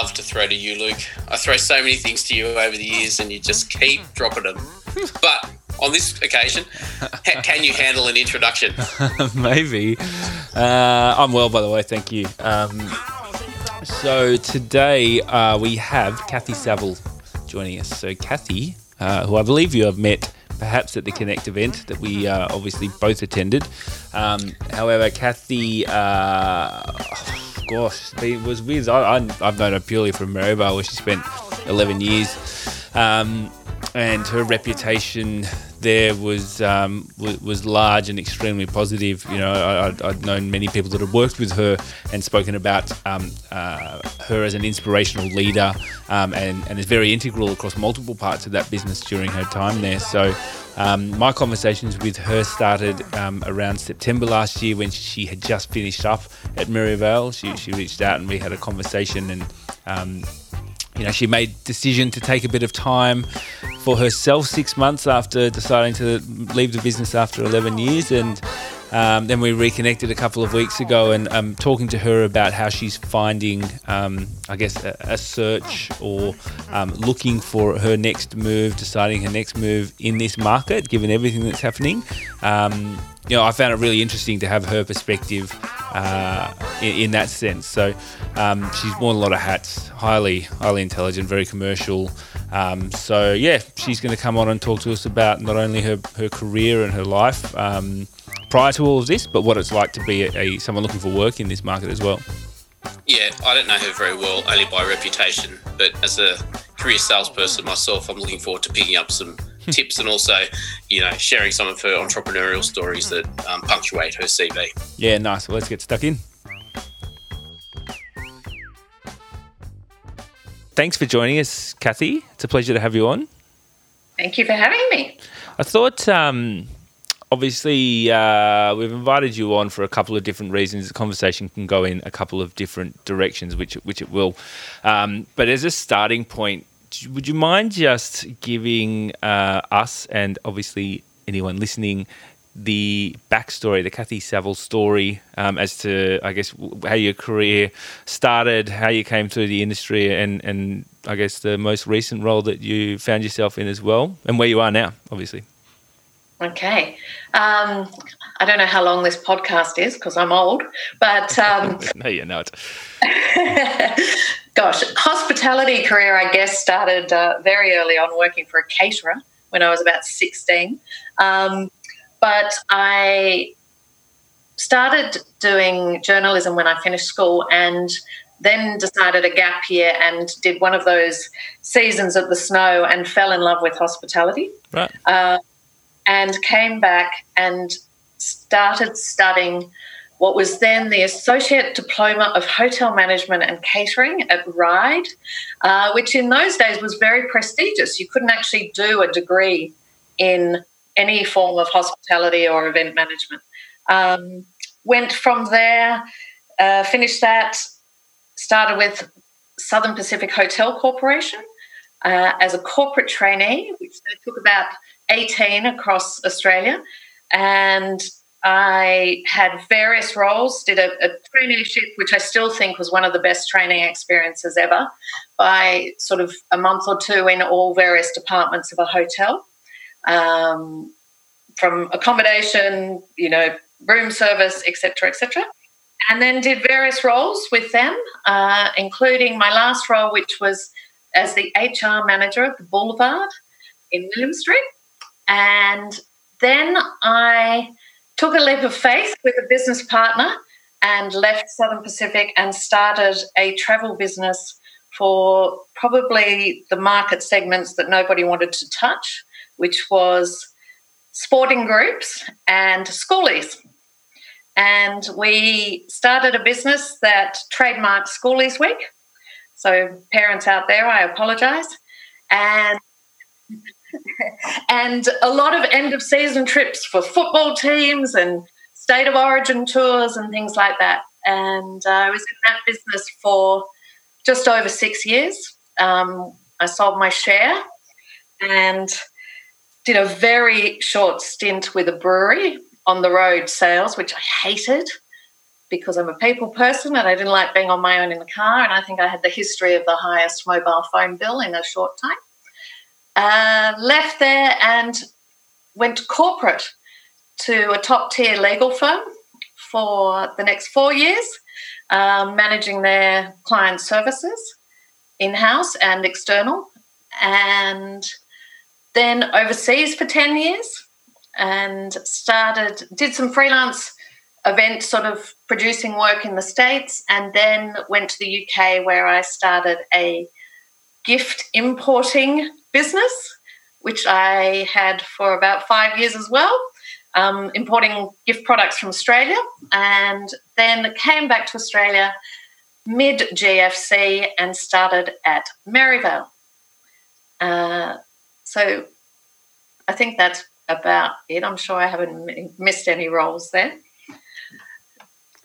love to throw to you, Luke. I throw so many things to you over the years, and you just keep dropping them. But on this occasion, can you handle an introduction? Maybe. Uh, I'm well, by the way. Thank you. Um, so today uh, we have Kathy Saville joining us. So Kathy, uh, who I believe you have met perhaps at the Connect event that we uh, obviously both attended. Um, however, Kathy, uh, gosh, it was weird. I, have known her purely from Merivale, where she spent 11 years. Um, and her reputation there was um, was, large and extremely positive. You know, I, would known many people that had worked with her and spoken about um, uh, her as an inspirational leader, um, and and is very integral across multiple parts of that business during her time there. So. Um, my conversations with her started um, around September last year when she had just finished up at Merivale. She, she reached out and we had a conversation and um, you know, she made decision to take a bit of time for herself six months after deciding to leave the business after 11 years. And um, then we reconnected a couple of weeks ago and um, talking to her about how she's finding, um, I guess, a, a search or um, looking for her next move, deciding her next move in this market, given everything that's happening. Um, you know, I found it really interesting to have her perspective uh, in, in, that sense. So um, she's worn a lot of hats, highly, highly intelligent, very commercial. Um, so yeah, she's going to come on and talk to us about not only her, her career and her life um, prior to all of this, but what it's like to be a, a, someone looking for work in this market as well. Yeah, I don't know her very well, only by reputation, but as a career salesperson myself, I'm looking forward to picking up some tips and also, you know, sharing some of her entrepreneurial stories that um, punctuate her CV. Yeah, nice. Well, let's get stuck in. Thanks for joining us, Kathy. It's a pleasure to have you on. Thank you for having me. I thought, um, obviously, uh, we've invited you on for a couple of different reasons. The conversation can go in a couple of different directions, which which it will. Um, but as a starting point, would you mind just giving uh, us and obviously anyone listening the backstory, the Kathy Saville story, um, as to I guess how your career started, how you came through the industry, and and I guess the most recent role that you found yourself in as well, and where you are now, obviously. Okay. Um, I don't know how long this podcast is because I'm old, but um, no, you're not. gosh, hospitality career, I guess, started uh, very early on working for a caterer when I was about 16. Um, but I started doing journalism when I finished school and then decided a gap year and did one of those seasons of the snow and fell in love with hospitality. Right. Uh, and came back and started studying what was then the Associate Diploma of Hotel Management and Catering at Ryde, uh, which in those days was very prestigious. You couldn't actually do a degree in any form of hospitality or event management. Um, went from there, uh, finished that, started with Southern Pacific Hotel Corporation uh, as a corporate trainee, which took about 18 across Australia. And I had various roles, did a, a, traineeship, which I still think was one of the best training experiences ever, by sort of a month or two in all various departments of a hotel, um, from accommodation, you know, room service, etc., etc. And then did various roles with them, uh, including my last role, which was as the HR manager at the Boulevard in William Street. And then I took a leap of faith with a business partner and left Southern Pacific and started a travel business for probably the market segments that nobody wanted to touch, which was sporting groups and schoolies. And we started a business that trademarked Schoolies Week. So, parents out there, I apologize. And and a lot of end of season trips for football teams and state of origin tours and things like that. And uh, I was in that business for just over six years. Um, I sold my share and did a very short stint with a brewery on the road sales, which I hated. because I'm a people person and I didn't like being on my own in the car. And I think I had the history of the highest mobile phone bill in a short time. Uh, left there and went corporate to a top tier legal firm for the next four years, um, managing their client services in house and external. And then overseas for 10 years and started, did some freelance event sort of producing work in the States, and then went to the UK where I started a gift importing business, which I had for about five years as well, um, importing gift products from Australia, and then came back to Australia mid GFC and started at Merivale. Uh, so I think that's about it. I'm sure I haven't missed any roles there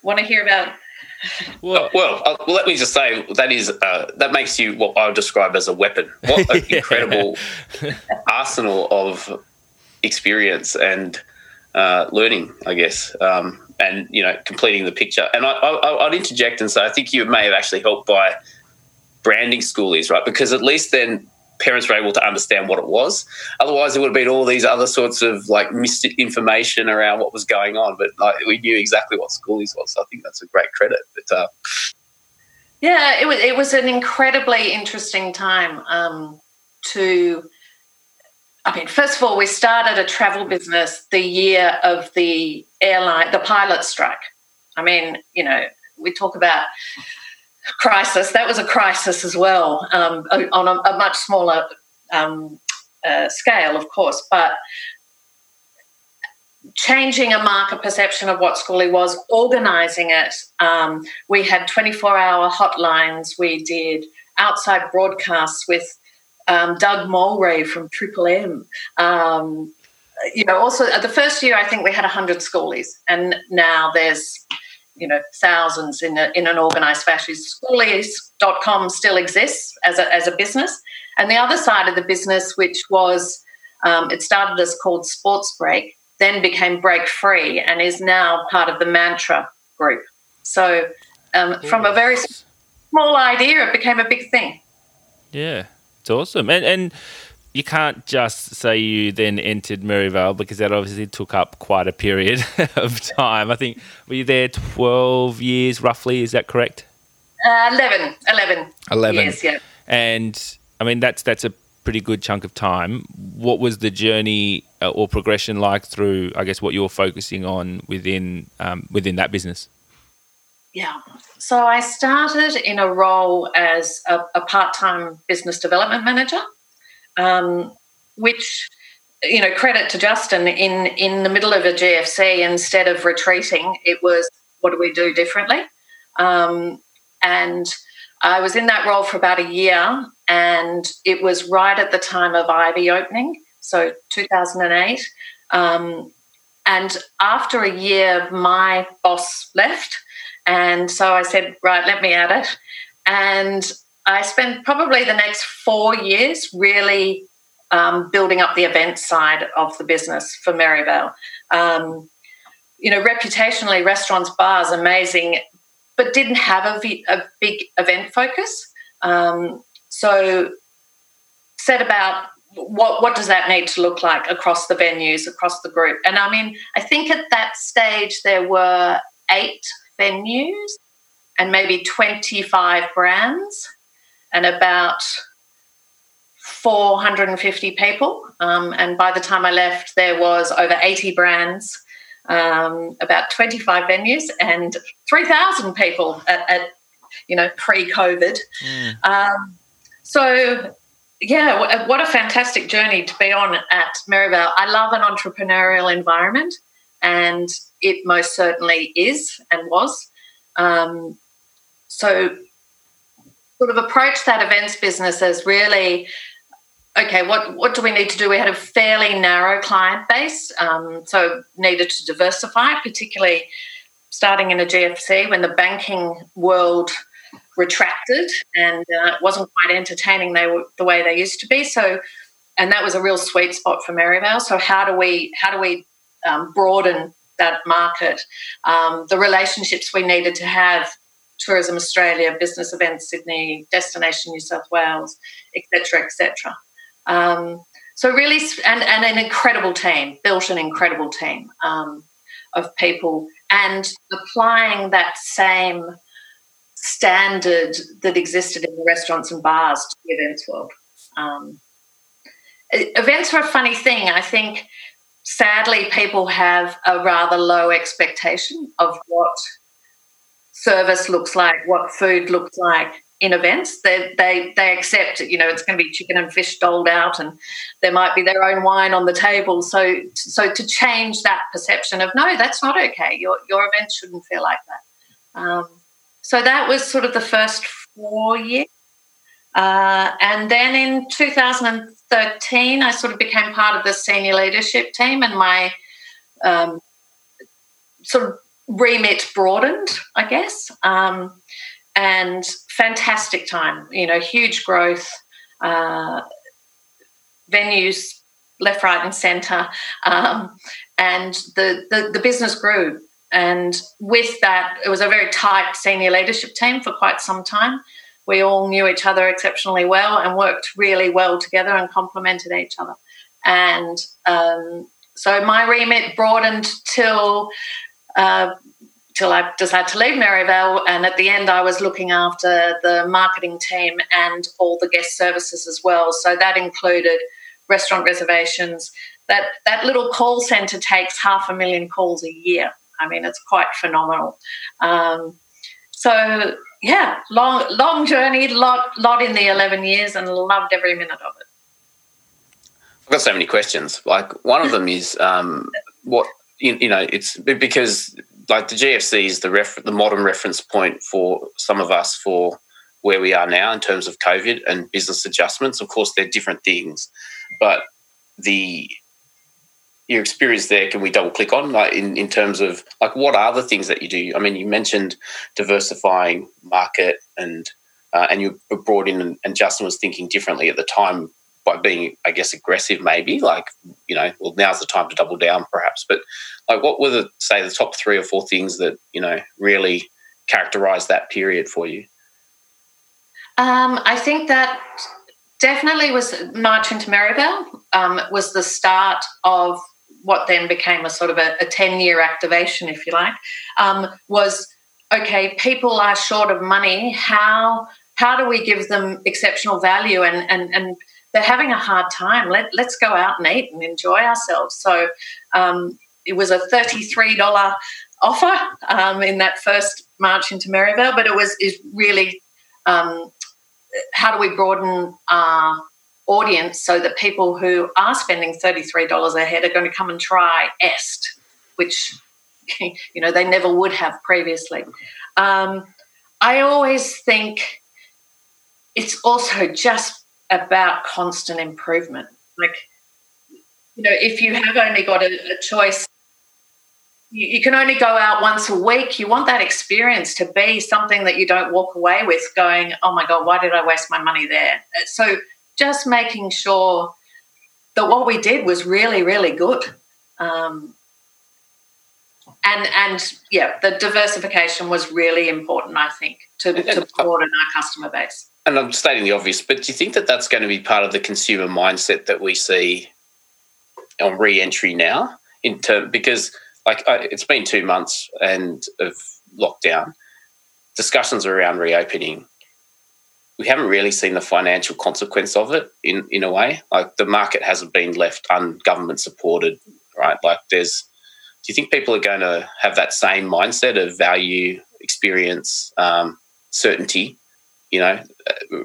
want to hear about? Well, well, uh, let me just say that is uh, that makes you what I would describe as a weapon. What an incredible arsenal of experience and uh, learning, I guess, um, and you know, completing the picture. And I, I, I'd interject and say I think you may have actually helped by branding schoolies, right? Because at least then parents were able to understand what it was. Otherwise, there would have been all these other sorts of like misinformation around what was going on. But like, we knew exactly what schoolies was. So I think that's a great credit. But uh, yeah, it was it was an incredibly interesting time um, to. I mean, first of all, we started a travel business the year of the airline, the pilot strike. I mean, you know, we talk about crisis. That was a crisis as well, um, on a, a, much smaller um, uh, scale, of course, but changing a market perception of what schooling was, organising it. Um, we had 24 hour hotlines. We did outside broadcasts with um, Doug Mulray from Triple M. Um, you know, also the first year I think we had 100 schoolies, and now there's you know thousands in, a, in an organized fashion. Schoolies.com still exists as a, as a business. And the other side of the business, which was um, it started as called Sports Break, then became Break Free, and is now part of the Mantra Group. So um, from a very small idea, it became a big thing. Yeah, it's awesome. And and you can't just say you then entered Merivale because that obviously took up quite a period of time. I think were you there twelve years roughly? Is that correct? Uh, 11, 11. 11. Years, yeah. And I mean that's that's a pretty good chunk of time. What was the journey uh, or progression like through? I guess what you're focusing on within um, within that business. Yeah. So I started in a role as a, a part time business development manager um, which you know credit to Justin in in the middle of a GFC instead of retreating, it was what do we do differently, um, and I was in that role for about a year, and it was right at the time of Ivy opening, so 2008. Um, and after a year, my boss left. And so I said, right, let me at it. And I spent probably the next four years really um, building up the event side of the business for Merivale. Um, you know, reputationally, restaurants, bars, amazing, but didn't have a, a big event focus. Um, so, set about what what does that need to look like across the venues, across the group? And I mean, I think at that stage there were eight venues and maybe 25 brands and about 450 people. Um, and by the time I left, there was over 80 brands, um, about 25 venues, and 3,000 people at, at you know, pre-COVID. Mm. Um, so, yeah, what a fantastic journey to be on at Merivale. I love an entrepreneurial environment, and it most certainly is and was. Um, so sort of approach that events business as really okay what what do we need to do? We had a fairly narrow client base um, so needed to diversify particularly starting in a gfc when the banking world retracted and uh, it wasn't quite entertaining they were the way they used to be. So and that was a real sweet spot for Merivale. So how do we how do we um, broaden that market, um, the relationships we needed to have, Tourism Australia, Business Events Sydney, Destination New South Wales, etc., etc. Um, so really, and, and an incredible team, built an incredible team um, of people, and applying that same standard that existed in the restaurants and bars to the events world. Um, events are a funny thing. I think sadly people have a rather low expectation of what service looks like, what food looks like in events. They, they, they accept, you know, it's going to be chicken and fish doled out and there might be their own wine on the table. So, so to change that perception of, no, that's not okay. Your, your event shouldn't feel like that. Um, so that was sort of the first four years. Uh, and then in 2013, I sort of became part of the senior leadership team, and my um, sort of remit broadened, I guess. Um, and fantastic time, you know, huge growth, uh, venues left, right, and centre, um, and the, the the business grew. And with that, it was a very tight senior leadership team for quite some time we all knew each other exceptionally well and worked really well together and complemented each other. And um, so my remit broadened till uh, till I decided to leave Merivale. And at the end, I was looking after the marketing team and all the guest services as well. So that included restaurant reservations. That that little call center takes half a million calls a year. I mean, it's quite phenomenal. Um, so yeah, long long journey, lot lot in the eleven years, and loved every minute of it. I've got so many questions. Like one of them is um, what you, you, know. It's because like the GFC is the ref, the modern reference point for some of us for where we are now in terms of COVID and business adjustments. Of course, they're different things, but the your experience there can we double click on like in, in terms of like what are the things that you do i mean you mentioned diversifying market and uh, and you brought in and justin was thinking differently at the time by being i guess aggressive maybe like you know well now's the time to double down perhaps but like what were the say the top three or four things that you know really characterized that period for you um, i think that definitely was march into Merivale um, was the start of what then became a sort of a, a 10 year activation, if you like, um, was okay, people are short of money. How, how do we give them exceptional value? And, and, and they're having a hard time. Let, let's go out and eat and enjoy ourselves. So um, it was a $33 offer um, in that first march into Merivale, but it was is really um, how do we broaden our audience so that people who are spending $33 a head are going to come and try Est, which you know they never would have previously. Um, I always think it's also just about constant improvement. Like, you know, if you have only got a, a choice, you, you, can only go out once a week. You want that experience to be something that you don't walk away with going, oh my God, why did I waste my money there? So just making sure that what we did was really, really good. Um, and and yeah, the diversification was really important, I think, to, to broaden our customer base. And I'm stating the obvious, but do you think that that's going to be part of the consumer mindset that we see on re-entry now? In term, because like it's been two months and of lockdown, discussions around reopening we haven't really seen the financial consequence of it in in a way. Like the market hasn't been left ungovernment supported, right? Like there's. Do you think people are going to have that same mindset of value, experience, um, certainty? You know,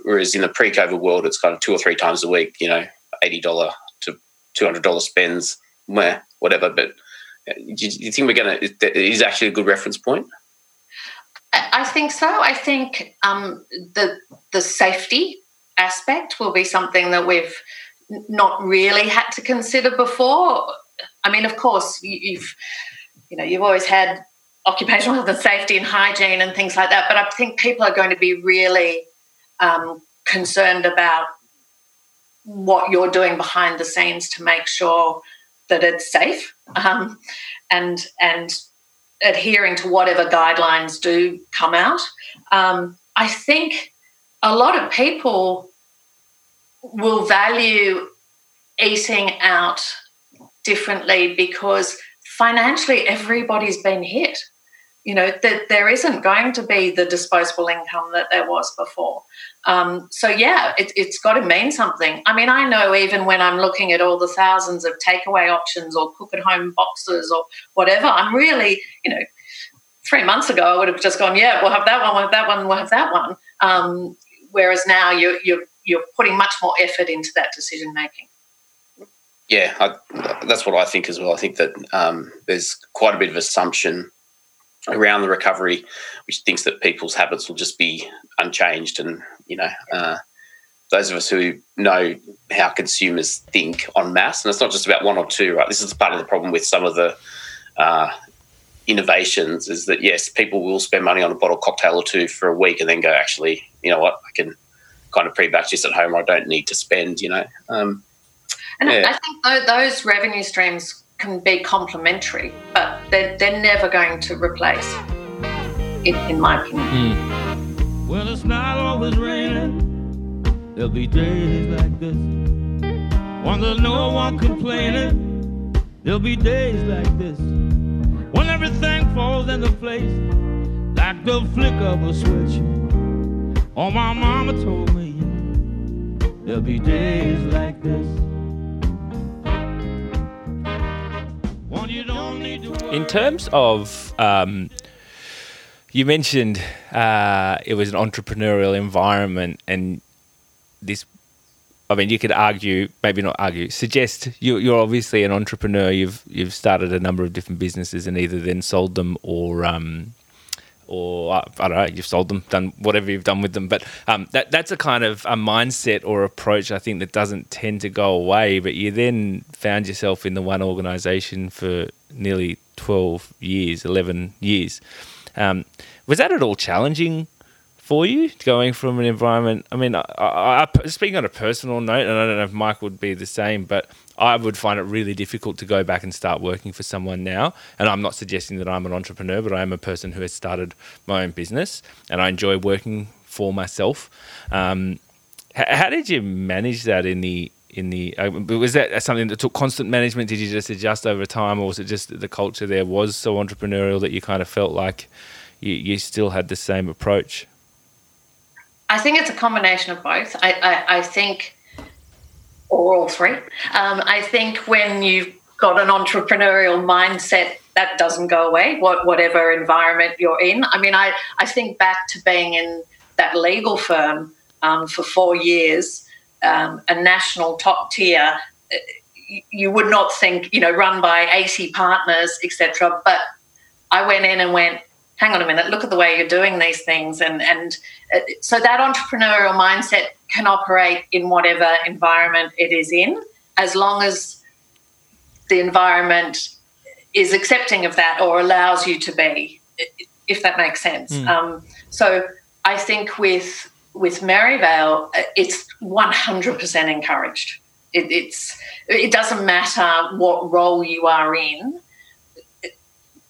whereas in the pre-COVID world, it's kind of two or three times a week. You know, eighty dollar to two hundred dollar spends, whatever. But uh, do you think we're going to? Is actually a good reference point? I think so. I think um, the the safety aspect will be something that we've not really had to consider before. I mean, of course, you've you know you've always had occupational health and safety and hygiene and things like that, but I think people are going to be really um, concerned about what you're doing behind the scenes to make sure that it's safe um, and and adhering to whatever guidelines do come out. Um, I think a lot of people will value eating out differently because financially everybody's been hit you know that there isn't going to be the disposable income that there was before. Um, so yeah it, it's got to mean something. I mean i know even when i'm looking at all the thousands of takeaway options or cook at home boxes or whatever i'm really you know three months ago i would have just gone yeah we'll have that one we'll have that one we'll have that one. Um, whereas now you're, you're you're putting much more effort into that decision making. Yeah, I, that's what I think as well. I think that um, there's quite a bit of assumption around the recovery, which thinks that people's habits will just be unchanged. And, you know, uh, those of us who know how consumers think en masse, and it's not just about one or two, right? This is part of the problem with some of the uh, innovations is that, yes, people will spend money on a bottle cocktail or two for a week and then go, actually, you know what, I can kind of pre-batch this at home I don't need to spend, you know. Um, and yeah. I think those revenue streams can be complementary, but they're, they're never going to replace, in, in my opinion. Mm. Well, it's not always raining. There'll be days like this. When there's no one complaining, there'll be days like this. When everything falls into place, like the flick of a switch. Oh, my mama told me, there'll be days like this. In terms of, um, you mentioned uh, it was an entrepreneurial environment, and this. I mean, you could argue, maybe not argue, suggest you, are obviously an entrepreneur. You've you've started a number of different businesses and either then sold them or um, or uh, I don't know, you've sold them, done whatever you've done with them. But um, that that's a kind of a mindset or approach I think that doesn't tend to go away. But you then found yourself in the one organisation for nearly twelve years, eleven years. Um, was that at all challenging for you going from an environment? I mean, I, I, I, speaking on a personal note, and I don't know if Mike would be the same, but I would find it really difficult to go back and start working for someone now. And I'm not suggesting that I'm an entrepreneur, but I am a person who has started my own business and I enjoy working for myself. Um, how did you manage that in the in the uh, was that something that took constant management did you just adjust over time or was it just that the culture there was so entrepreneurial that you kind of felt like you, you still had the same approach i think it's a combination of both i, I, I think or all three. Um, I think when you've got an entrepreneurial mindset, that doesn't go away, what, whatever environment you're in. I mean, I, I think back to being in that legal firm um, for four years, um, a national top tier. You would not think, you know, run by 80 partners, etc. But I went in and went, hang on a minute, look at the way you're doing these things. And, and uh, so that entrepreneurial mindset can operate in whatever environment it is in, as long as the environment is accepting of that or allows you to be, if that makes sense. Mm. Um, so I think with with Merivale, uh, it's 100% encouraged. It, it's it doesn't matter what role you are in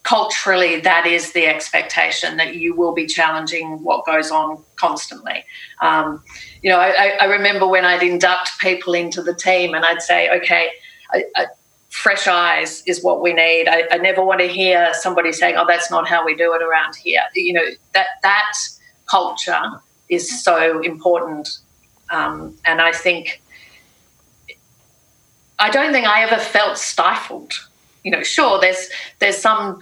culturally that is the expectation that you will be challenging what goes on constantly. Um, you know, I, I, remember when I'd induct people into the team and I'd say, okay, I, I, fresh eyes is what we need. I, never want to hear somebody saying, oh, that's not how we do it around here. You know, that, that culture is so important. Um, and I think, I don't think I ever felt stifled you know, sure, there's there's some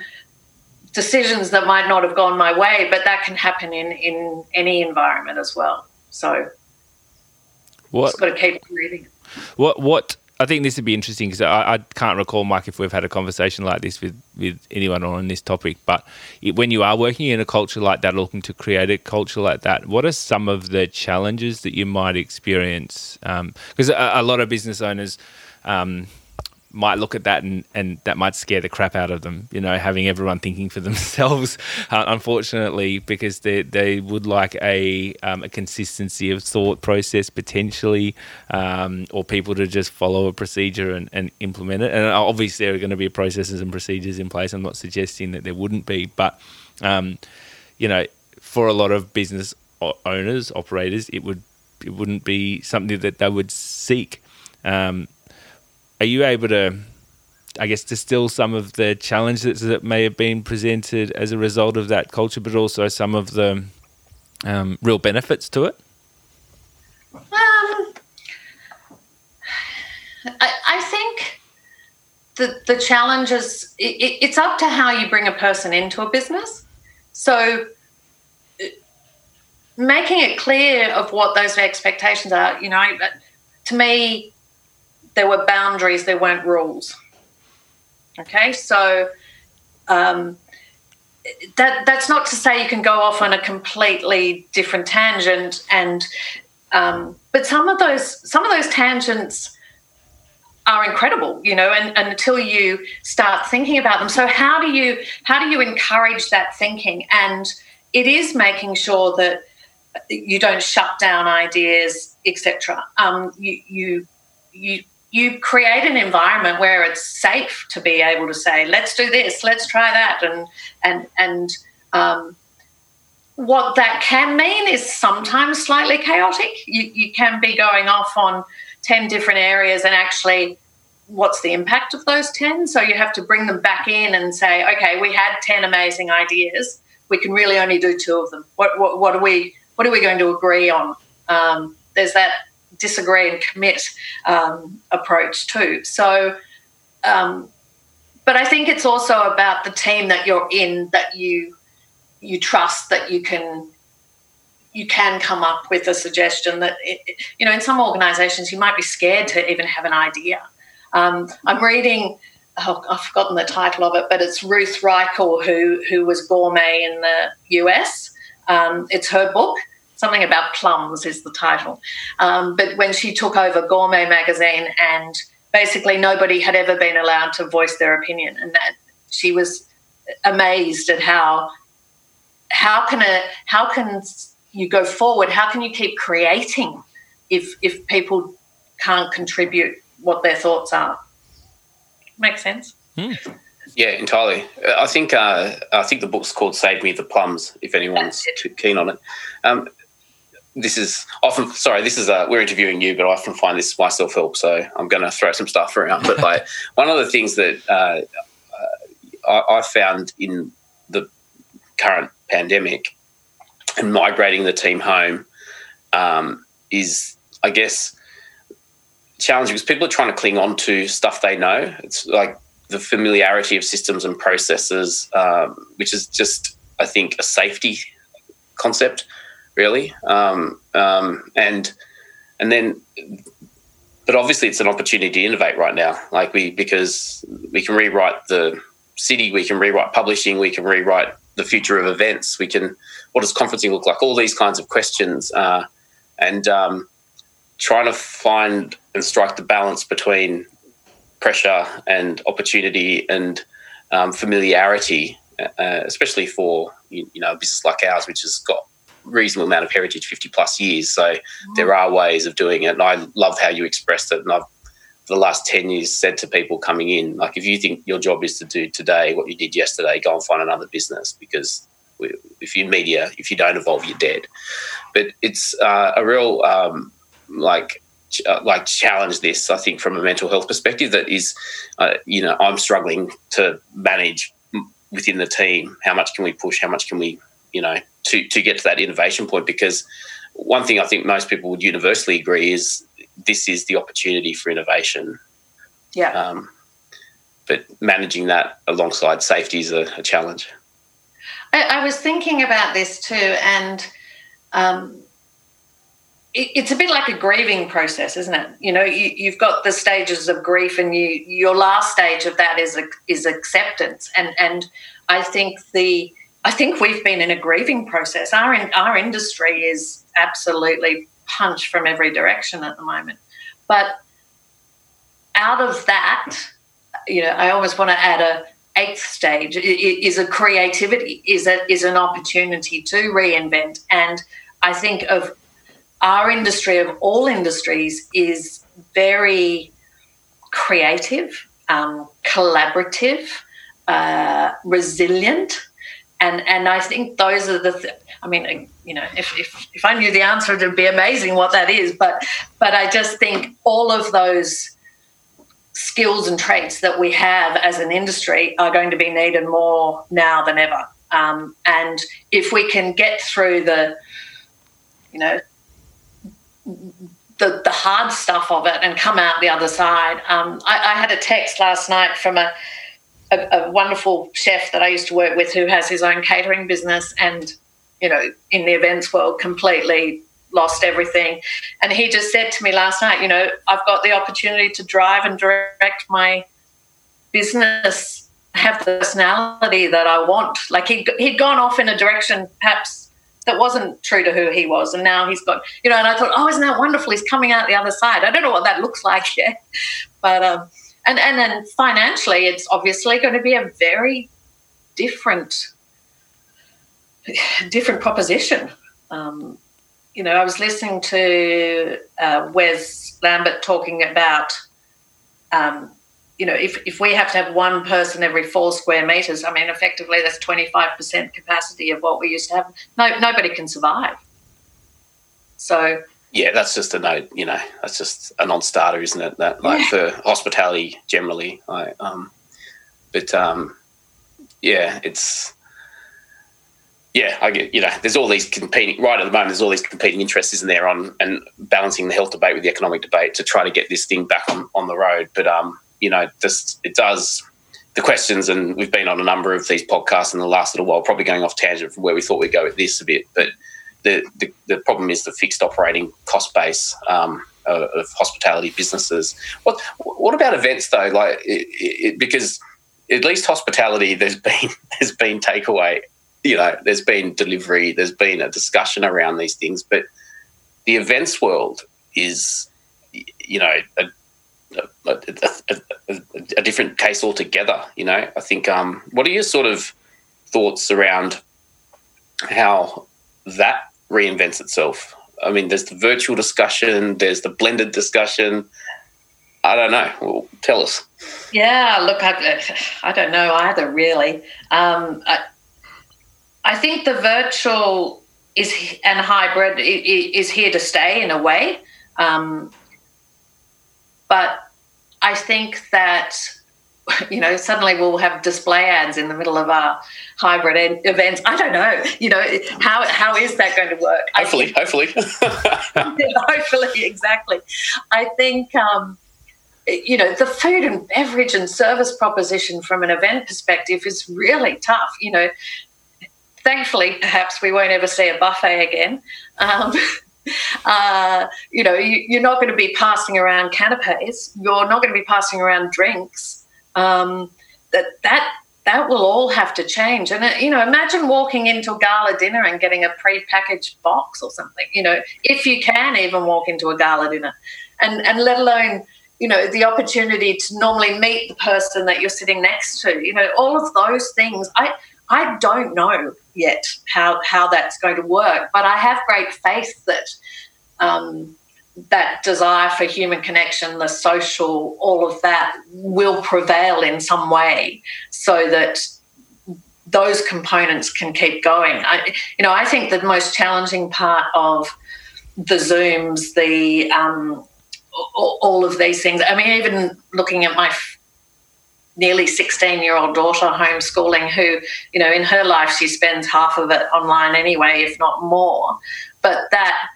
decisions that might not have gone my way, but that can happen in in any environment as well. So, what? Just got to keep breathing. What what I think this would be interesting because I, I, can't recall, Mike, if we've had a conversation like this with, with anyone on this topic. But it, when you are working in a culture like that, looking to create a culture like that, what are some of the challenges that you might experience? Because um, a, a, lot of business owners, um, might look at that and, and that might scare the crap out of them, you know, having everyone thinking for themselves, uh, unfortunately, because they, they would like a, um, a consistency of thought process potentially, um, or people to just follow a procedure and, and implement it. And obviously, there are going to be processes and procedures in place. I'm not suggesting that there wouldn't be, but, um, you know, for a lot of business owners, operators, it would it wouldn't be something that they would seek. Um, are you able to, I guess, distill some of the challenges that may have been presented as a result of that culture, but also some of the um, real benefits to it? Um, I, I think the the challenge is it, it's up to how you bring a person into a business. So making it clear of what those expectations are, you know, to me, there were boundaries, there weren't rules. Okay, so um, that that's not to say you can go off on a completely different tangent, and um, but some of those some of those tangents are incredible, you know, and, and until you start thinking about them. So how do you how do you encourage that thinking? And it is making sure that you don't shut down ideas, etc. Um, you you you you create an environment where it's safe to be able to say, "Let's do this, let's try that," and and and um, what that can mean is sometimes slightly chaotic. You you can be going off on ten different areas, and actually, what's the impact of those ten? So you have to bring them back in and say, "Okay, we had ten amazing ideas." We can really only do two of them. What, what, what are we what are we going to agree on? Um, there's that disagree and commit um, approach too. So, um, but I think it's also about the team that you're in that you you trust that you can you can come up with a suggestion that it, you know in some organisations you might be scared to even have an idea. Um, I'm reading. Oh, I've forgotten the title of it, but it's Ruth Reichl who who was gourmet in the US, um, it's her book. Something about plums is the title. Um, but when she took over Gourmet magazine, and basically nobody had ever been allowed to voice their opinion, and that she was amazed at how how can a how can you go forward? How can you keep creating if if people can't contribute what their thoughts are? Makes sense. Hmm. Yeah, entirely. I think uh, I think the book's called "Save Me the Plums." If anyone's too keen on it, um, this is often sorry. This is uh, we're interviewing you, but I often find this my self help. So I'm going to throw some stuff around. But like one of the things that uh, I, I found in the current pandemic and migrating the team home um, is, I guess, challenging because people are trying to cling on to stuff they know. It's like the familiarity of systems and processes, um, which is just, I think, a safety concept, really. Um, um, and and then, but obviously, it's an opportunity to innovate right now. Like we, because we can rewrite the city, we can rewrite publishing, we can rewrite the future of events. We can, what does conferencing look like? All these kinds of questions, uh, and um, trying to find and strike the balance between pressure and opportunity and um, familiarity, uh, especially for you, you, know a business like ours, which has got reasonable amount of heritage, fifty plus years. So mm-hmm. there are ways of doing it, and I love how you expressed it. And I've for the last ten years said to people coming in, like if you think your job is to do today what you did yesterday, go and find another business because if you're media, if you don't evolve, you're dead. But it's uh, a real um, like uh, like challenge this. I think from a mental health perspective, that is, uh, you know, I'm struggling to manage within the team. How much can we push? How much can we, you know, to to get to that innovation point? Because one thing I think most people would universally agree is this is the opportunity for innovation. Yeah. Um, but managing that alongside safety is a, a challenge. I, I, was thinking about this too, and um, it's a bit like a grieving process, isn't it? You know, you, have got the stages of grief, and you your last stage of that is is acceptance. And and I think the I think we've been in a grieving process. Our in, our industry is absolutely punched from every direction at the moment, but out of that, you know, I almost want to add a eighth stage is a creativity, is a, is an opportunity to reinvent. And I think of our industry of all industries is very creative, um, collaborative, uh, resilient, and and I think those are the. Th- I mean, you know, if, if if I knew the answer, it'd be amazing what that is. But but I just think all of those skills and traits that we have as an industry are going to be needed more now than ever. Um, and if we can get through the, you know, the, the hard stuff of it and come out the other side. Um, I, I, had a text last night from a, a, a, wonderful chef that I used to work with who has his own catering business and, you know, in the events world, completely lost everything. And he just said to me last night, you know, I've got the opportunity to drive and direct my business, have the personality that I want. Like he he'd gone off in a direction perhaps that wasn't true to who he was. And now he's got, you know, and I thought, oh, isn't that wonderful? He's coming out the other side. I don't know what that looks like yet. But, um, and, and then financially, it's obviously going to be a very different, different proposition. Um, you know, I was listening to uh, Wes Lambert talking about um, you know, if, if we have to have one person every four square meters, I mean, effectively that's 25% capacity of what we used to have. No, nobody can survive. So. Yeah, that's just a note, you know, that's just a non starter, isn't it? That, like yeah. for hospitality generally. I, um, but, um, yeah, it's, yeah, I get, you know, there's all these competing, right at the moment, there's all these competing interests, isn't there, on and balancing the health debate with the economic debate to try to get this thing back on, on the road. But, um, you know, just it does the questions, and we've been on a number of these podcasts in the last little while, probably going off tangent from where we thought we'd go with this a bit. But the the, the problem is the fixed operating cost base um, of, of, hospitality businesses. What what about events though? Like it, it, because at least hospitality, there's been there's been takeaway. You know, there's been delivery. There's been a discussion around these things, but the events world is, you know, a a, a, a, different case altogether. You know, I think. Um, what are your sort of thoughts around how that reinvents itself? I mean, there's the virtual discussion, there's the blended discussion. I don't know. Well, tell us. Yeah, look, I, I don't know either, really. Um, I, I think the virtual is and hybrid is here to stay in a way. Um, but I think that you know suddenly we'll have display ads in the middle of our hybrid events. I don't know. You know how how is that going to work? Hopefully, think, hopefully, hopefully, exactly. I think. Um, you know the food and beverage and service proposition from an event perspective is really tough you know thankfully perhaps we won't ever see a buffet again um, Uh, you know, you, are not going to be passing around canapes. You're not going to be passing around drinks. Um, that that that will all have to change. And uh, you know, imagine walking into a gala dinner and getting a pre-packaged box or something. You know, if you can even walk into a gala dinner, and and let alone you know the opportunity to normally meet the person that you're sitting next to. You know, all of those things. I I don't know yet how how that's going to work, but I have great faith that um, that desire for human connection, the social, all of that will prevail in some way, so that those components can keep going. I, you know, I think the most challenging part of the Zooms, the um, all of these things. I mean, even looking at my nearly 16 year old daughter homeschooling who you know in her life she spends half of it online anyway if not more but that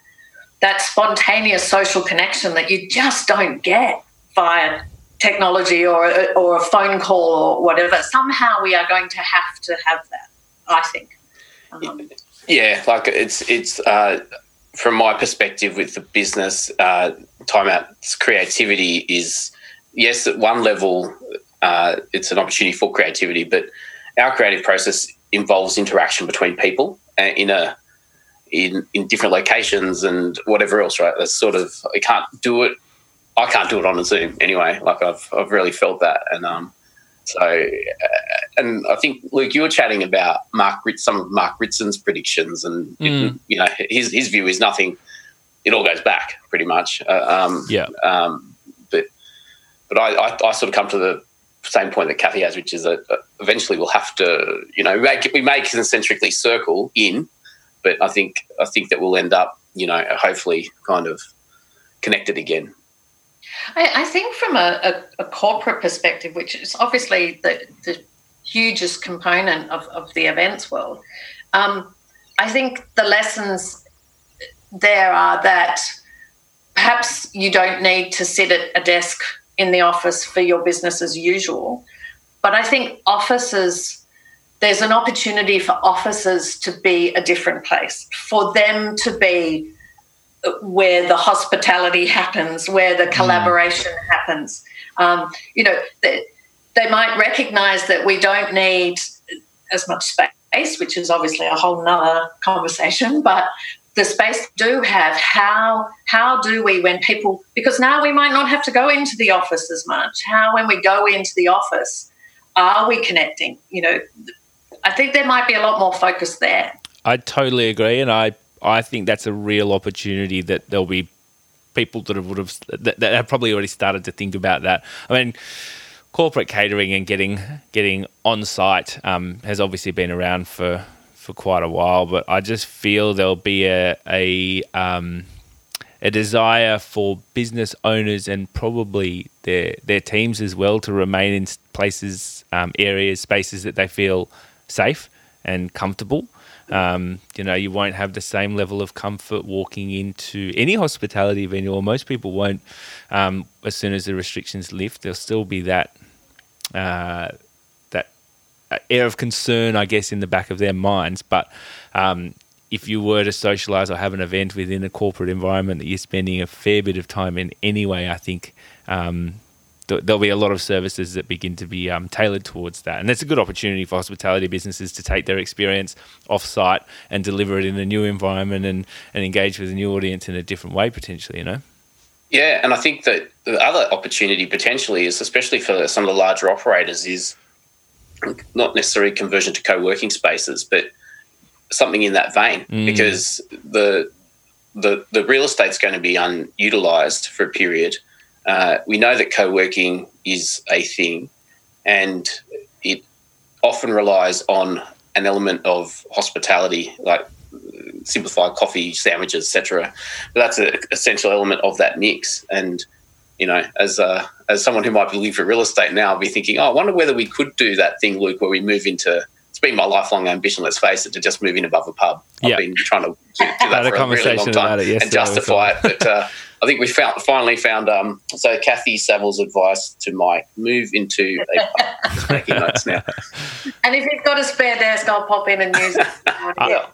that spontaneous social connection that you just don't get via technology or or a phone call or whatever somehow we are going to have to have that i think um, yeah like it's it's uh, from my perspective with the business uh, Time Out's creativity is yes at one level uh, it's an opportunity for creativity. But our creative process involves interaction between people uh, in a in in different locations and whatever else. Right? That's sort of I can't do it. I can't do it on a Zoom anyway. Like I've I've really felt that, and um, So, uh, and I think Luke, you were chatting about Mark some of Mark Ritson's predictions, and Mm. you know his his view is nothing. It all goes back pretty much. Uh, um, Yeah. Um, but but I, I, I sort of come to the same point that Kathy has, which is that uh, eventually we'll have to, you know, we make, we may concentrically circle in, but I think I think that we'll end up, you know, hopefully kind of connected again. I, I think from a, a, a corporate perspective, which is obviously the, the hugest component of, of the events world, um, I think the lessons there are that perhaps you don't need to sit at a desk in the office for your business as usual. But I think offices, there's an opportunity for offices to be a different place, for them to be where the hospitality happens, where the collaboration happens. Um, you know, they, they might recognize that we don't need as much space, which is obviously a whole nother conversation, but the space do have, how how do we when people because now we might not have to go into the office as much. How when we go into the office, are we connecting? You know, I think there might be a lot more focus there. I totally agree, and I I think that's a real opportunity that there'll be people that would have that, that have probably already started to think about that. I mean, corporate catering and getting getting on site um, has obviously been around for for quite a while, but I just feel there'll be a a um, a desire for business owners and probably their their teams as well to remain in places, um, areas, spaces that they feel safe and comfortable. Um, you know, you won't have the same level of comfort walking into any hospitality venue, or most people won't. Um, as soon as the restrictions lift, there'll still be that uh, that air of concern, I guess, in the back of their minds. But um, if you were to socialize or have an event within a corporate environment that you're spending a fair bit of time in anyway, I think um, there'll be a lot of services that begin to be um, tailored towards that. And that's a good opportunity for hospitality businesses to take their experience off site and deliver it in a new environment and, and engage with a new audience in a different way, potentially, you know? Yeah, and I think that the other opportunity potentially is, especially for some of the larger operators, is not necessarily conversion to co-working spaces, but something in that vein, Mm. because the the the real estate's going to be unutilized for a period. Uh, we know that co-working is a thing, and it often relies on an element of hospitality, like simplified coffee, sandwiches, etc. But that's an essential element of that mix. And you know, as uh, as someone who might be looking for real estate now, I'll be thinking, oh, I wonder whether we could do that thing, Luke, where we move into. It's been my lifelong ambition. Let's face it, to just move in above a pub. Yeah. I've been trying to do, do that a for a really conversation long time about it and justify it. But uh, I think we found finally found. Um, so Kathy Saville's advice to Mike: move into a pub. Making notes now. And if you've got a spare desk, I'll pop in and use it. Yeah.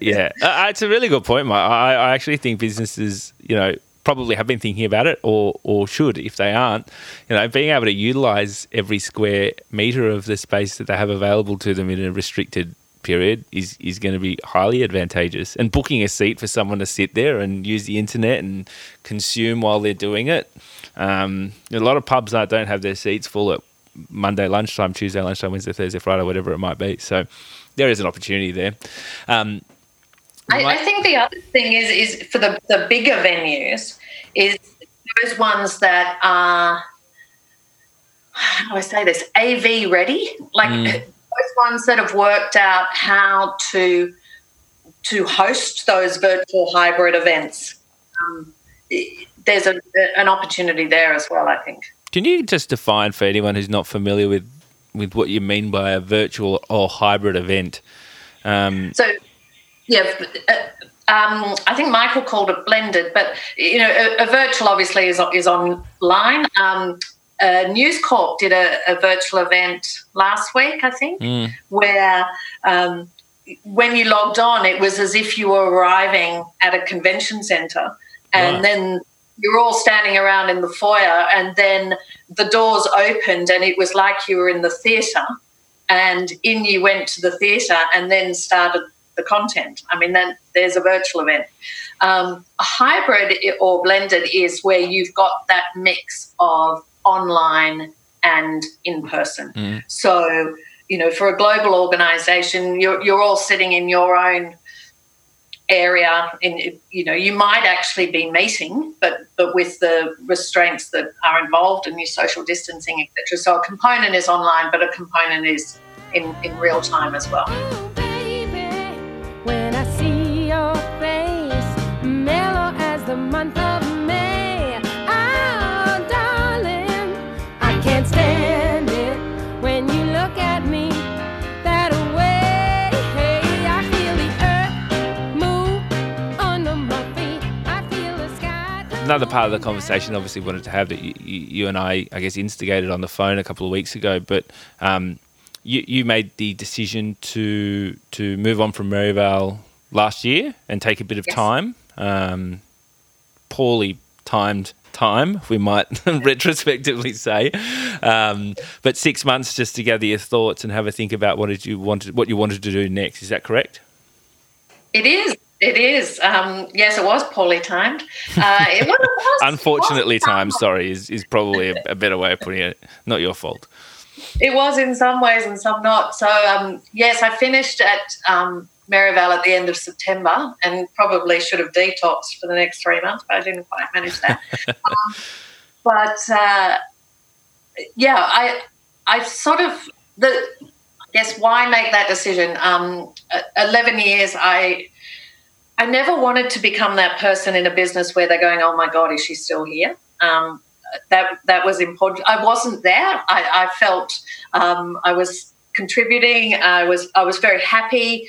yeah, uh, it's a really good point, Mike. I, I actually think businesses, you know, probably have been thinking about it, or or should if they aren't. You know, being able to utilize every square meter of the space that they have available to them in a restricted period is is going to be highly advantageous. And booking a seat for someone to sit there and use the internet and consume while they're doing it. Um, a lot of pubs that don't have their seats full at Monday lunchtime, Tuesday lunchtime, Wednesday, Thursday, Friday, whatever it might be. So there is an opportunity there. Um, I. I think the other thing is is for the, the bigger venues is those ones that are how do I say this AV ready, like Mm. Those ones that have worked out how to to host those virtual hybrid events. Um, there's a, an opportunity there as well. I think. Can you just define for anyone who's not familiar with with what you mean by a virtual or hybrid event? Um, So, yeah, uh, um, I think Michael called it blended, but you know, a, a virtual obviously is is online. Um, uh, News Corp did a, a virtual event last week, I think, mm, where um, when you logged on, it was as if you were arriving at a convention centre, and Right. then you're all standing around in the foyer, and then the doors opened, and it was like you were in the theatre, and in you went to the theatre, and then started the content. I mean, then there's a virtual event. Um, a hybrid or blended is where you've got that mix of online and in person. Mm. So, you know, for a global organization, you're, you're all sitting in your own area in you know you might actually be meeting but but with the restraints that are involved in your social distancing etc so a component is online but a component is in in real time as well another part of the conversation, obviously, wanted to have that you, you, and I, I guess, instigated on the phone a couple of weeks ago. But um, you, you made the decision to to move on from Merivale last year and take a bit of yes. time, um, poorly timed time, we might retrospectively say. Um, but six months just to gather your thoughts and have a think about what did you wanted, what you wanted to do next. Is that correct? It is. It is. Um, yes, it was poorly timed. Uh, it was, it was Unfortunately timed, sorry, is, is probably a, a, better way of putting it. Not your fault. It was in some ways and some not. So, um, yes, I finished at um, Merivale at the end of September and probably should have detoxed for the next three months, but I didn't quite manage that. um, but uh, yeah, I, I sort of, the, guess, why make that decision? Um, 11 years, I I never wanted to become that person in a business where they're going, "Oh my God, is she still here?" Um, that that was important. I wasn't there. I, I felt um, I was contributing. I was I was very happy,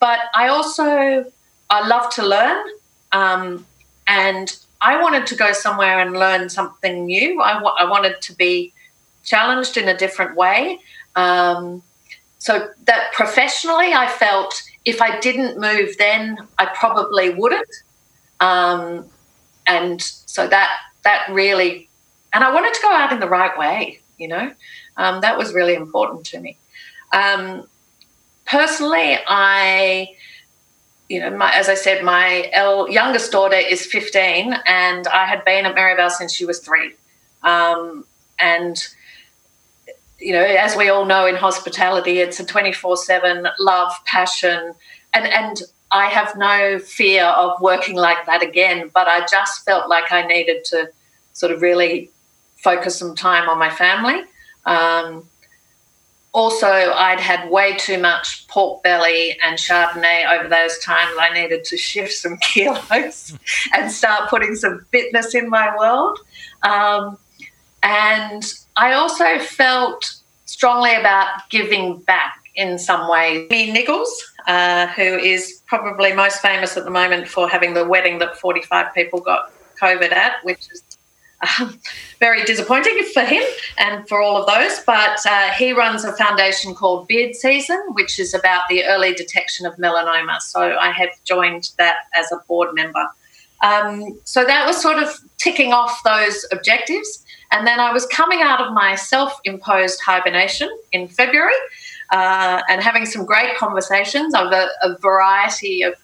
but I also I love to learn, um, and I wanted to go somewhere and learn something new. I, w- I wanted to be challenged in a different way. Um, so that professionally, I felt if I didn't move then, I probably wouldn't. Um, and so that that really, and I wanted to go out in the right way. You know, um, that was really important to me. Um, personally, I, you know, my, as I said, my El, youngest daughter is 15, and I had been at Merivale since she was three, um, and you know, as we all know in hospitality, it's a 24 7 love, passion, and, and I have no fear of working like that again, but I just felt like I needed to sort of really focus some time on my family. Um, also, I'd had way too much pork belly and Chardonnay over those times. I needed to shift some kilos and start putting some fitness in my world. Um, and I also felt strongly about giving back in some way. Me Nichols, uh, who is probably most famous at the moment for having the wedding that 45 people got COVID at, which is um, very disappointing for him and for all of those. But uh, he runs a foundation called Beard Season, which is about the early detection of melanoma. So I have joined that as a board member. Um, so that was sort of ticking off those objectives. And then I was coming out of my self imposed hibernation in February uh, and having some great conversations of a, a variety of,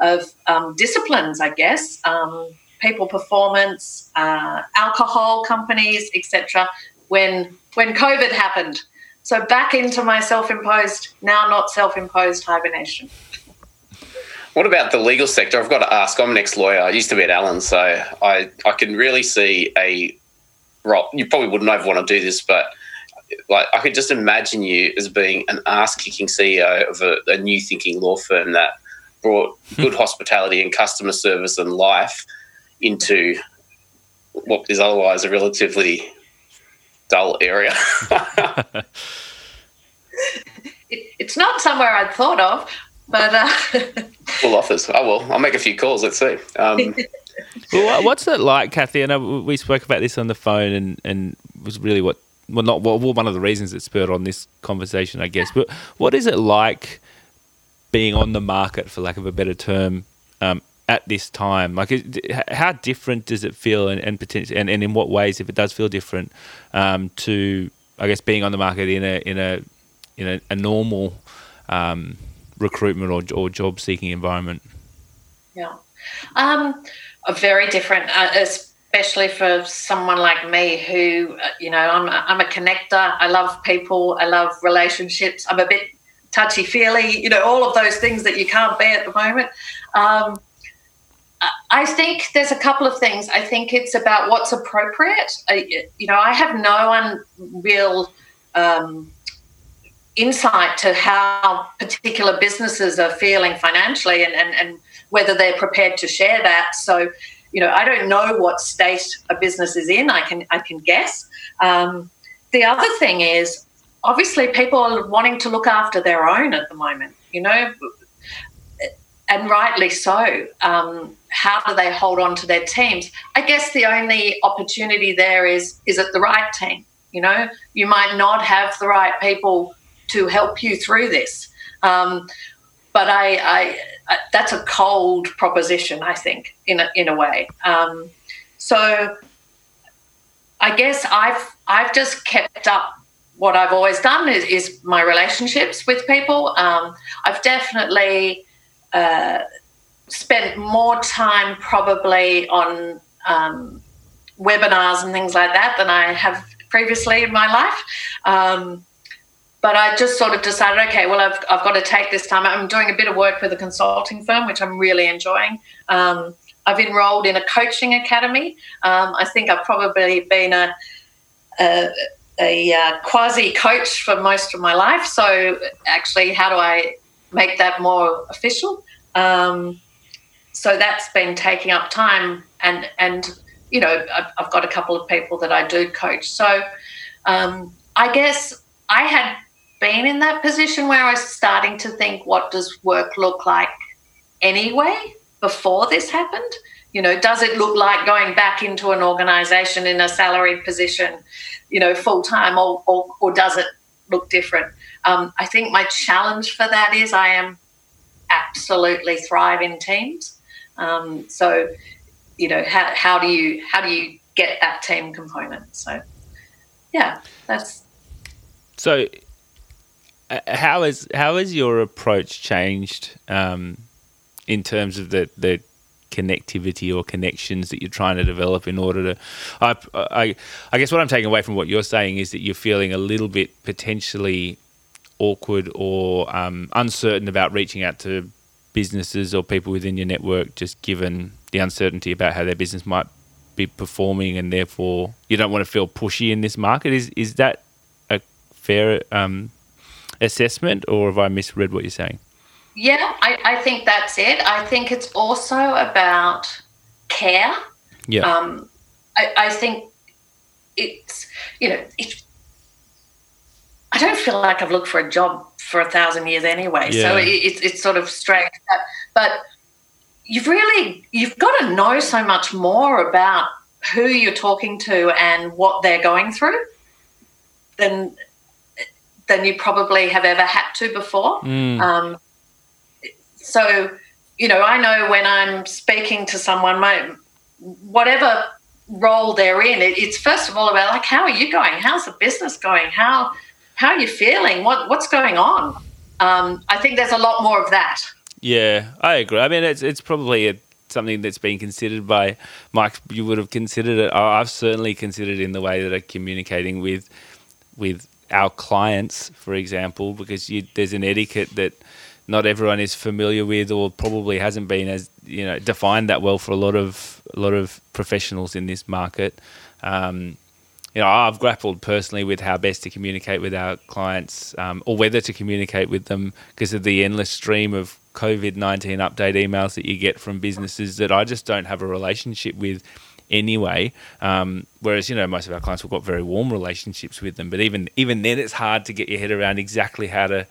of um, disciplines, I guess. Um, people performance, uh, alcohol companies, etc. When when COVID happened, so back into my self-imposed, now not self-imposed hibernation. What about the legal sector? I've got to ask. I'm an ex-lawyer. I used to be at Allen, so I I can really see a Rob, you probably wouldn't ever want to do this, but like I could just imagine you as being an ass kicking CEO of a, a, new thinking law firm that brought hmm. good hospitality and customer service and life into what is otherwise a relatively dull area. it, it's not somewhere I'd thought of, but uh... full offers. Oh well, I'll make a few calls. Let's see. Um, well, what's it like, Kathy? I know we spoke about this on the phone, and and was really what well not well, one of the reasons that spurred on this conversation, I guess. But what is it like being on the market, for lack of a better term, um, at this time? Like, how different does it feel, and and, potentially, and, and in what ways, if it does feel different, um, to I guess being on the market in a in a in a, a normal um, recruitment or, or job seeking environment? Yeah. Um, are very different, uh, especially for someone like me who, uh, you know, I'm a, I'm a connector. I love people. I love relationships. I'm a bit touchy feely, you know, all of those things that you can't be at the moment. Um, I think there's a couple of things. I think it's about what's appropriate. I, you know, I have no one real um, insight to how particular businesses are feeling financially and, and, and whether they're prepared to share that. So, you know, I don't know what state a business is in. I can I can guess. Um, the other thing is, obviously, people are wanting to look after their own at the moment. You know, and rightly so. Um, how do they hold on to their teams? I guess the only opportunity there is is it the right team? You know, you might not have the right people to help you through this. Um, but I, I, I, that's a cold proposition, I think, in a, in a way. Um, so I guess I've I've just kept up what I've always done is, is my relationships with people. Um, I've definitely uh, spent more time probably on um, webinars and things like that than I have previously in my life. Um, but I just sort of decided, okay, well, I've, I've got to take this time. I'm doing a bit of work with a consulting firm, which I'm really enjoying. Um, I've enrolled in a coaching academy. Um, I think I've probably been a, a, a, a quasi coach for most of my life. So, actually, how do I make that more official? Um, so that's been taking up time, and and you know, I've, I've got a couple of people that I do coach. So, um, I guess I had been in that position where I was starting to think, what does work look like anyway before this happened? You know, does it look like going back into an organization in a salaried position, you know, full time, or, or, or, does it look different? Um, I think my challenge for that is I am absolutely thrive in teams. Um, so, you know, how, how do you how do you get that team component? So, yeah, that's so how has how has your approach changed um, in terms of the the connectivity or connections that you're trying to develop in order to I, I, I guess what I'm taking away from what you're saying is that you're feeling a little bit potentially awkward or um, uncertain about reaching out to businesses or people within your network just given the uncertainty about how their business might be performing and therefore you don't want to feel pushy in this market. Is is that a fair um, assessment, or have I misread what you're saying? Yeah, I, I think that's it. I think it's also about care. Yeah. Um, I, I think it's, you know, it's, I don't feel like I've looked for a job for a thousand years anyway. Yeah. So it, it's, it's sort of strange. But, but you've really, you've got to know so much more about who you're talking to and what they're going through than than you probably have ever had to before. Mm. Um, so, you know, I know when I'm speaking to someone, my whatever role they're in, it, it's first of all about like, how are you going? How's the business going? How how are you feeling? What what's going on? Um, I think there's a lot more of that. Yeah, I agree. I mean, it's it's probably a, something that's been considered by Mike. You would have considered it. I've certainly considered in the way that I'm communicating with with our clients, for example, because you, there's an etiquette that not everyone is familiar with, or probably hasn't been as you know defined that well for a lot of a lot of professionals in this market. Um, you know, I've grappled personally with how best to communicate with our clients, um, or whether to communicate with them, because of the endless stream of COVID nineteen update emails that you get from businesses that I just don't have a relationship with anyway. Um, whereas you know most of our clients we've got very warm relationships with them, but even even then, it's hard to get your head around exactly how to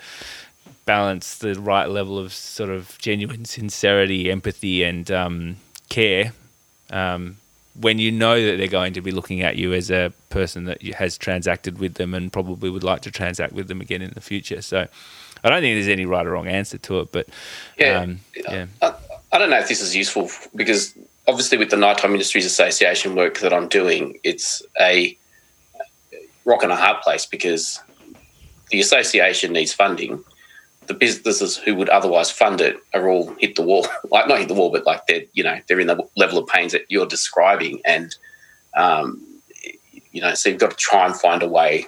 balance the right level of sort of genuine sincerity, empathy, and um, care. Um, when you know that they're going to be looking at you as a person that has transacted with them and probably would like to transact with them again in the future. So I don't think there's any right or wrong answer to it, but yeah, um, yeah. I, I, don't know if this is useful because obviously with the Nighttime Industries Association work that I'm doing, it's a rock and a hard place because the association needs funding. The businesses who would otherwise fund it are all hit the wall. Like not hit the wall, but like they're you know they're in the level of pains that you're describing, and um, you know, so you've got to try and find a way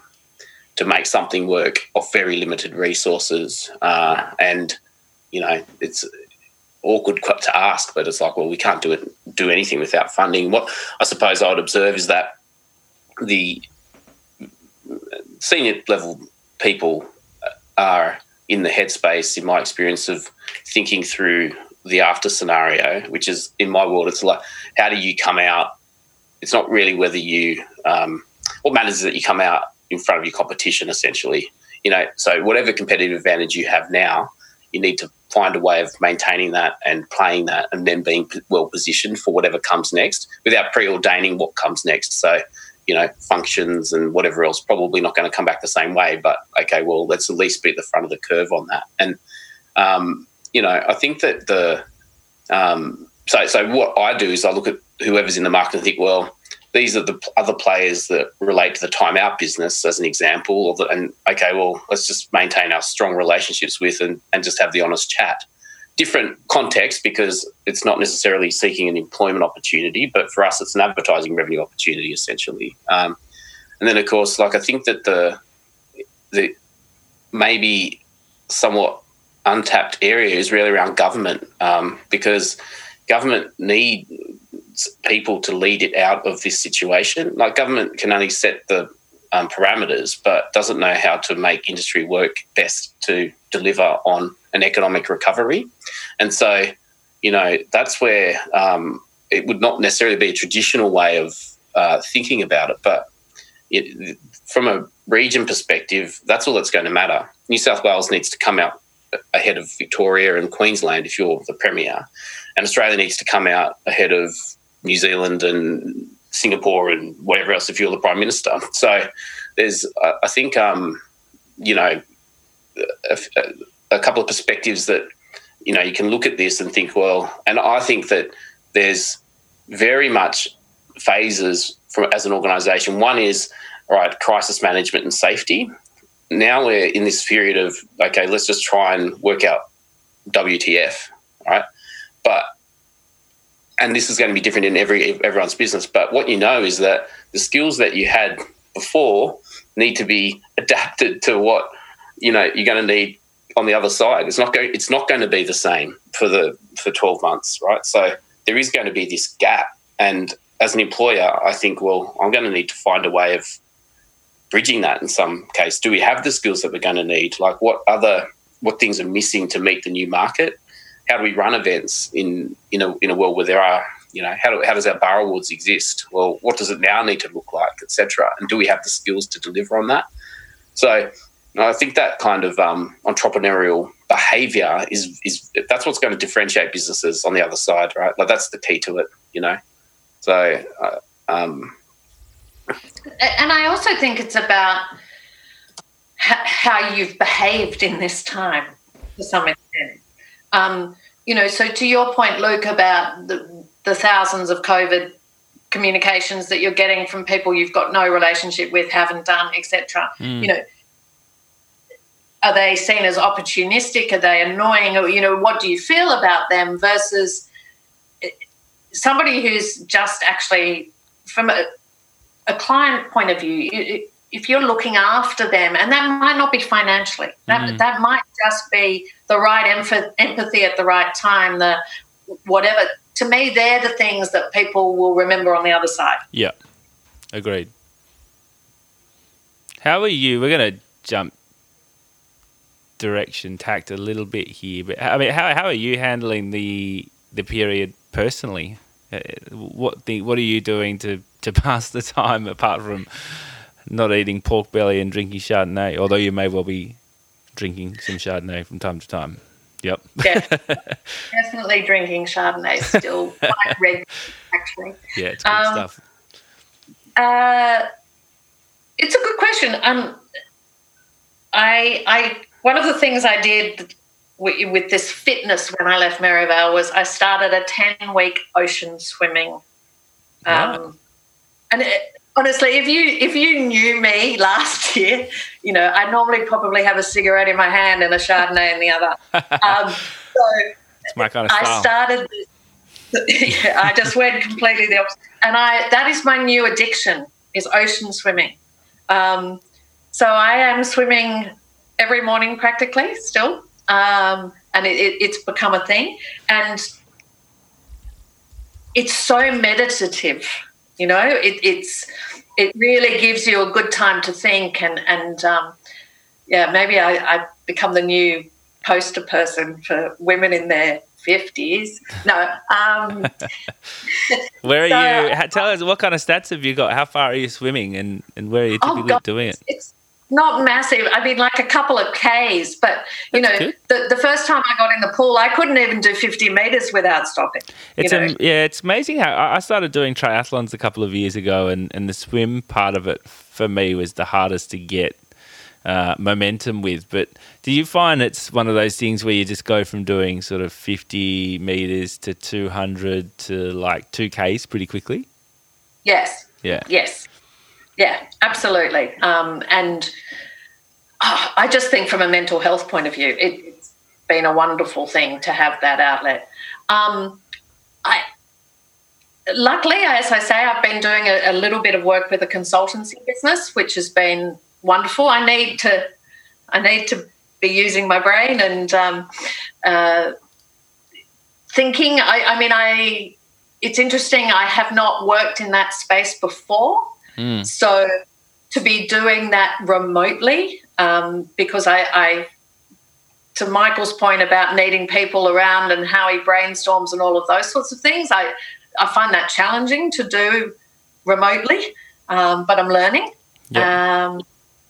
to make something work of very limited resources. Uh, and, you know, it's awkward to ask, but it's like, well, we can't do it, do anything without funding. What I suppose I would observe is that the senior level people are in the headspace, in my experience, of thinking through the after scenario, which is in my world, it's like, how do you come out? It's not really whether you, um, what matters is that you come out in front of your competition, essentially. You know, so whatever competitive advantage you have now, you need to find a way of maintaining that and playing that and then being well positioned for whatever comes next without preordaining what comes next. So, you know, functions and whatever else probably not going to come back the same way, but okay, well, let's at least be at the front of the curve on that. And, um, you know, I think that the, um, so, so what I do is I look at whoever's in the market and think, well, these are the other players that relate to the Time Out business as an example the, and okay well let's just maintain our strong relationships with and, and just have the honest chat. Different context because it's not necessarily seeking an employment opportunity but for us it's an advertising revenue opportunity essentially. Um, and then of course like i think that the the maybe somewhat untapped area is really around government um, because government need people to lead it out of this situation. Like government can only set the um, parameters, but doesn't know how to make industry work best to deliver on an economic recovery. And so, you know, that's where um, it would not necessarily be a traditional way of uh, thinking about it, but it, from a region perspective, that's all that's going to matter. New South Wales needs to come out ahead of Victoria and Queensland if you're the Premier, and Australia needs to come out ahead of New Zealand and Singapore and whatever else if you're the prime minister. So there's, I think, um, you know, a, a, couple of perspectives that you know you can look at this and think, well, and I think that there's very much phases from as an organisation. One is right crisis management and safety. Now we're in this period of okay, let's just try and work out WTF, right? But and this is going to be different in every everyone's business. But what you know is that the skills that you had before need to be adapted to what you know you're going to need on the other side. It's not going. It's not going to be the same for the for 12 months, right? So there is going to be this gap, and as an employer, I think, well, I'm going to need to find a way of bridging that in some case. Do we have the skills that we're going to need? Like what other what things are missing to meet the new market? How do we run events in in a in a world where there are you know how, do, how does our bar awards exist? Well what does it now need to look like etc and do we have the skills to deliver on that? So i think that kind of um, entrepreneurial behavior is is that's what's going to differentiate businesses on the other side right? Like that's the key to it you know? So uh, um, and i also think it's about how you've behaved in this time to some extent um, you know, so to your point, Luke, about the, the thousands of COVID communications that you're getting from people you've got no relationship with, haven't done, etc. Mm. You know, are they seen as opportunistic? Are they annoying? Or you know, what do you feel about them versus eh, somebody who's just actually from a, a client point of view? If you're looking after them, and that might not be financially, that mm. that might just be the right empathy at the right time, the whatever. To me, they're the things that people will remember on the other side. Yeah, agreed. How are you? We're gonna jump direction tact a little bit here, but I mean, how how are you handling the the period personally? Uh, what the, what are you doing to to pass the time apart from not eating pork belly and drinking Chardonnay, although you may well be drinking some Chardonnay from time to time. Yep. Yeah, definitely drinking Chardonnay still quite regular, actually. Yeah, it's good um, stuff. Uh, it's a good question. Um, I, I, one of the things I did with, with this fitness when I left Merivale was I started a ten week ocean swimming. Um, And it, honestly, if you if you knew me last year, you know, I normally probably have a cigarette in my hand and a Chardonnay in the other. Um, so it's my kind of style. I started. I just went completely the opposite. And I that is my new addiction is ocean swimming. Um, so I am swimming every morning practically still, um, and it, it, it's become a thing. And it's so meditative, you know. It, it's it really gives you a good time to think and and um, yeah, maybe I, I become the new poster person for women in their 50s. No. Um, where are so, you? Tell us what kind of stats have you got? How far are you swimming and, and where are you oh, typically oh doing it? It's not massive. I mean, like a couple of Ks, but you That's know, the, the first time I got in the pool, I couldn't even do 50 meters without stopping. It's yeah, it's amazing how I started doing triathlons a couple of years ago, and, and the swim part of it for me was the hardest to get uh, momentum with. But do you find it's one of those things where you just go from doing sort of 50 meters to 200 to like 2Ks pretty quickly? Yes. Yeah. Yes. Yeah, absolutely. Um, and oh, I just think from a mental health point of view, it, has been a wonderful thing to have that outlet. Um, I, luckily, as I say, I've been doing a, a, little bit of work with a consultancy business, which has been wonderful. I need to, I need to be using my brain and um, uh, thinking. I, I, mean, I. It's interesting. I have not worked in that space before, mm. so to be doing that remotely um, because I, I to Michael's point about needing people around and how he brainstorms and all of those sorts of things, I, I find that challenging to do remotely, um, but I'm learning. Yep. Um,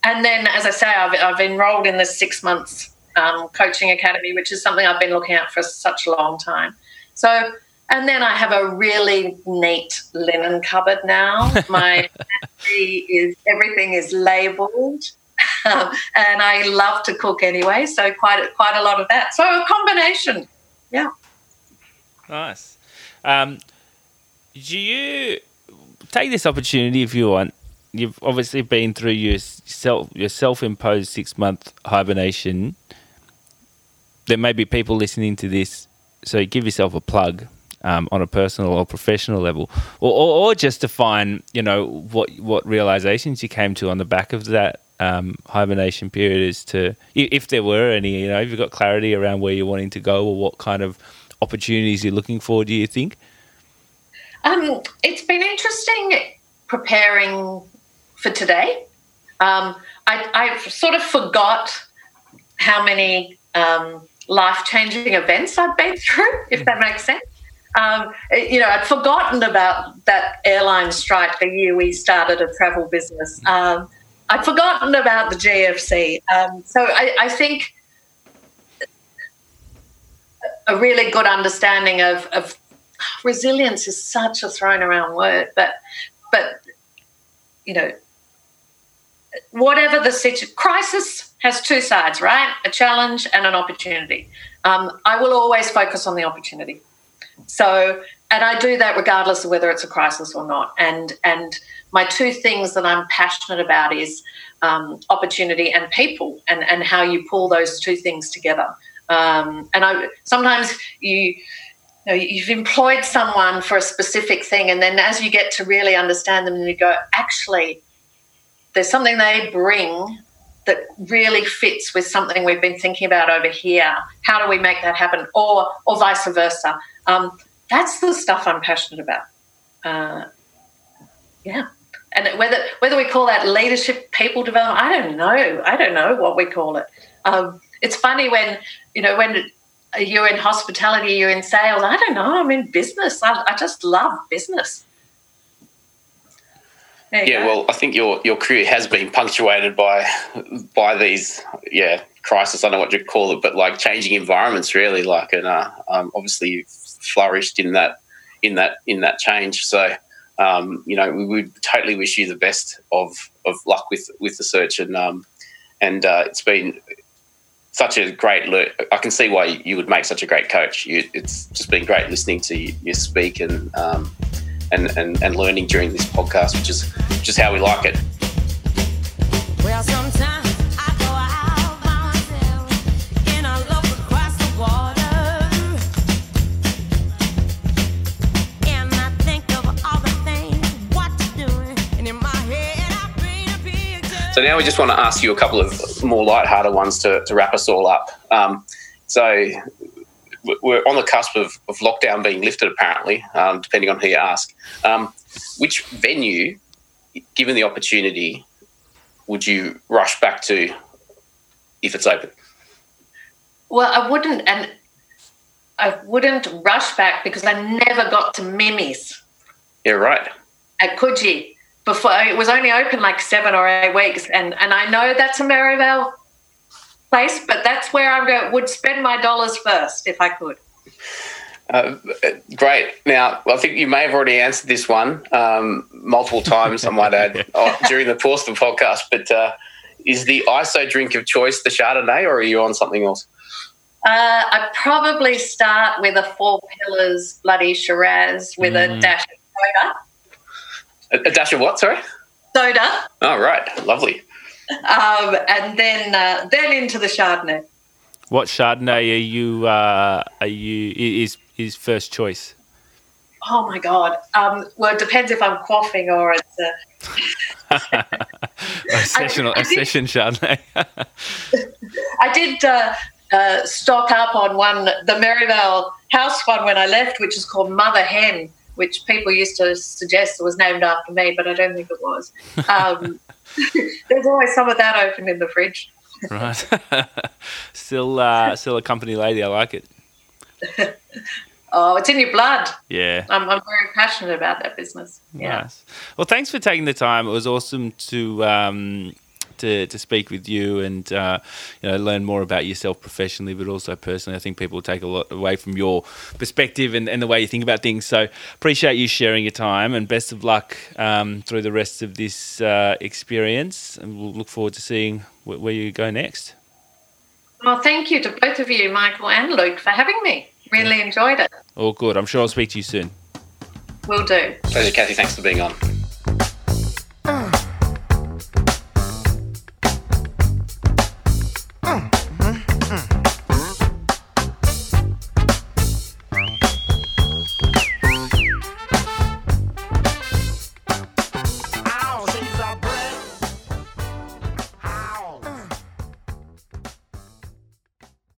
and then, as I say, I've, I've enrolled in the six months um, coaching academy, which is something I've been looking at for such a long time. So, and then I have a really neat linen cupboard now. My is everything is labelled. Um, and I love to cook anyway, so quite quite a lot of that. So a combination, yeah. Nice. Um, do you take this opportunity if you want you've obviously been through your self your self-imposed six month hibernation. There may be people listening to this, so give yourself a plug um, on a personal or professional level, or, or, or, just to find you know what what realizations you came to on the back of that um, hibernation period is to if there were any. You know, if you've got clarity around where you're wanting to go or what kind of opportunities you're looking for. Do you think? Um, it's been interesting preparing for today. Um, I, I, sort of forgot how many um, life changing events I've been through, if that makes sense. Um, you know, I'd forgotten about that airline strike the year we started a travel business. Um, I'd forgotten about the GFC. Um, so I, I, think a really good understanding of, of resilience is such a thrown around word, but but you know whatever the situation, crisis has two sides, right? A challenge and an opportunity. Um, I will always focus on the opportunity. So, and I do that regardless of whether it's a crisis or not. And and my two things that I'm passionate about is um, opportunity and people, and and how you pull those two things together. Um, and I sometimes you. You know, you've employed someone for a specific thing, and then as you get to really understand them, and you go, actually, there's something they bring that really fits with something we've been thinking about over here. How do we make that happen, or or vice versa? Um, that's the stuff I'm passionate about. Uh, yeah, and whether whether we call that leadership, people development, I don't know. I don't know what we call it. Um, it's funny when you know when you're in hospitality, you're in sales. I don't know. I'm in business. I, I just love business yeah, go. well, I think your your career has been punctuated by by these yeah crisis. I don't know what you call it, but like changing environments, really. Like, and uh, um, obviously you've flourished in that in that in that change. So, um, you know, we would totally wish you the best of of luck with with the search, and um, and uh, it's been such a great. Le- I can see why you would make such a great coach. You, it's just been great listening to you, you speak and. Um, and, and, and learning during this podcast, which is just how we like it. Well, So now we just want to ask you a couple of more light-hearted ones to, to wrap us all up. Um, so we're on the cusp of, of lockdown being lifted, apparently, um, depending on who you ask. Um, which venue, given the opportunity, would you rush back to if it's open? Well, I wouldn't, and I wouldn't rush back because I never got to Mimi's. Yeah, right. At Coogee before it was only open like seven or eight weeks, and and I know that's a Merivale place, but that's where I go, would spend my dollars first if I could. Uh, great. Now, I think you may have already answered this one um, multiple times, I might add, oh, during the course of the podcast. But uh, is the ISO drink of choice the Chardonnay, or are you on something else? Uh, I'd probably start with a Four Pillars bloody Shiraz with mm. a dash of soda. A, a, dash of what? Sorry. Soda. Oh right, lovely. Um, and then uh, then into the Chardonnay. What Chardonnay are you? Uh, are you is is first choice? Oh my god! Um, well, it depends if I'm quaffing or it's a, a session. I, I a session Chardonnay. I did uh, uh, stock up on one, the Merivale House one when I left, which is called Mother Hen, which people used to suggest was named after me, but I don't think it was. Um, there's always some of that open in the fridge. right. still, uh, still a company lady. I like it. oh, it's in your blood. Yeah. I'm, I'm very passionate about that business. Yeah. Nice. Well, thanks for taking the time. It was awesome to um, to, to speak with you and uh, you know learn more about yourself professionally, but also personally. I think people will take a lot away from your perspective and, and the way you think about things. So appreciate you sharing your time and best of luck um, through the rest of this uh, experience. And we'll look forward to seeing wh- where you go next. Well, thank you to both of you, Michael and Luke, for having me. Really enjoyed it. All good. I'm sure I'll speak to you soon. Will do. Pleasure, Kathy. Thanks for being on.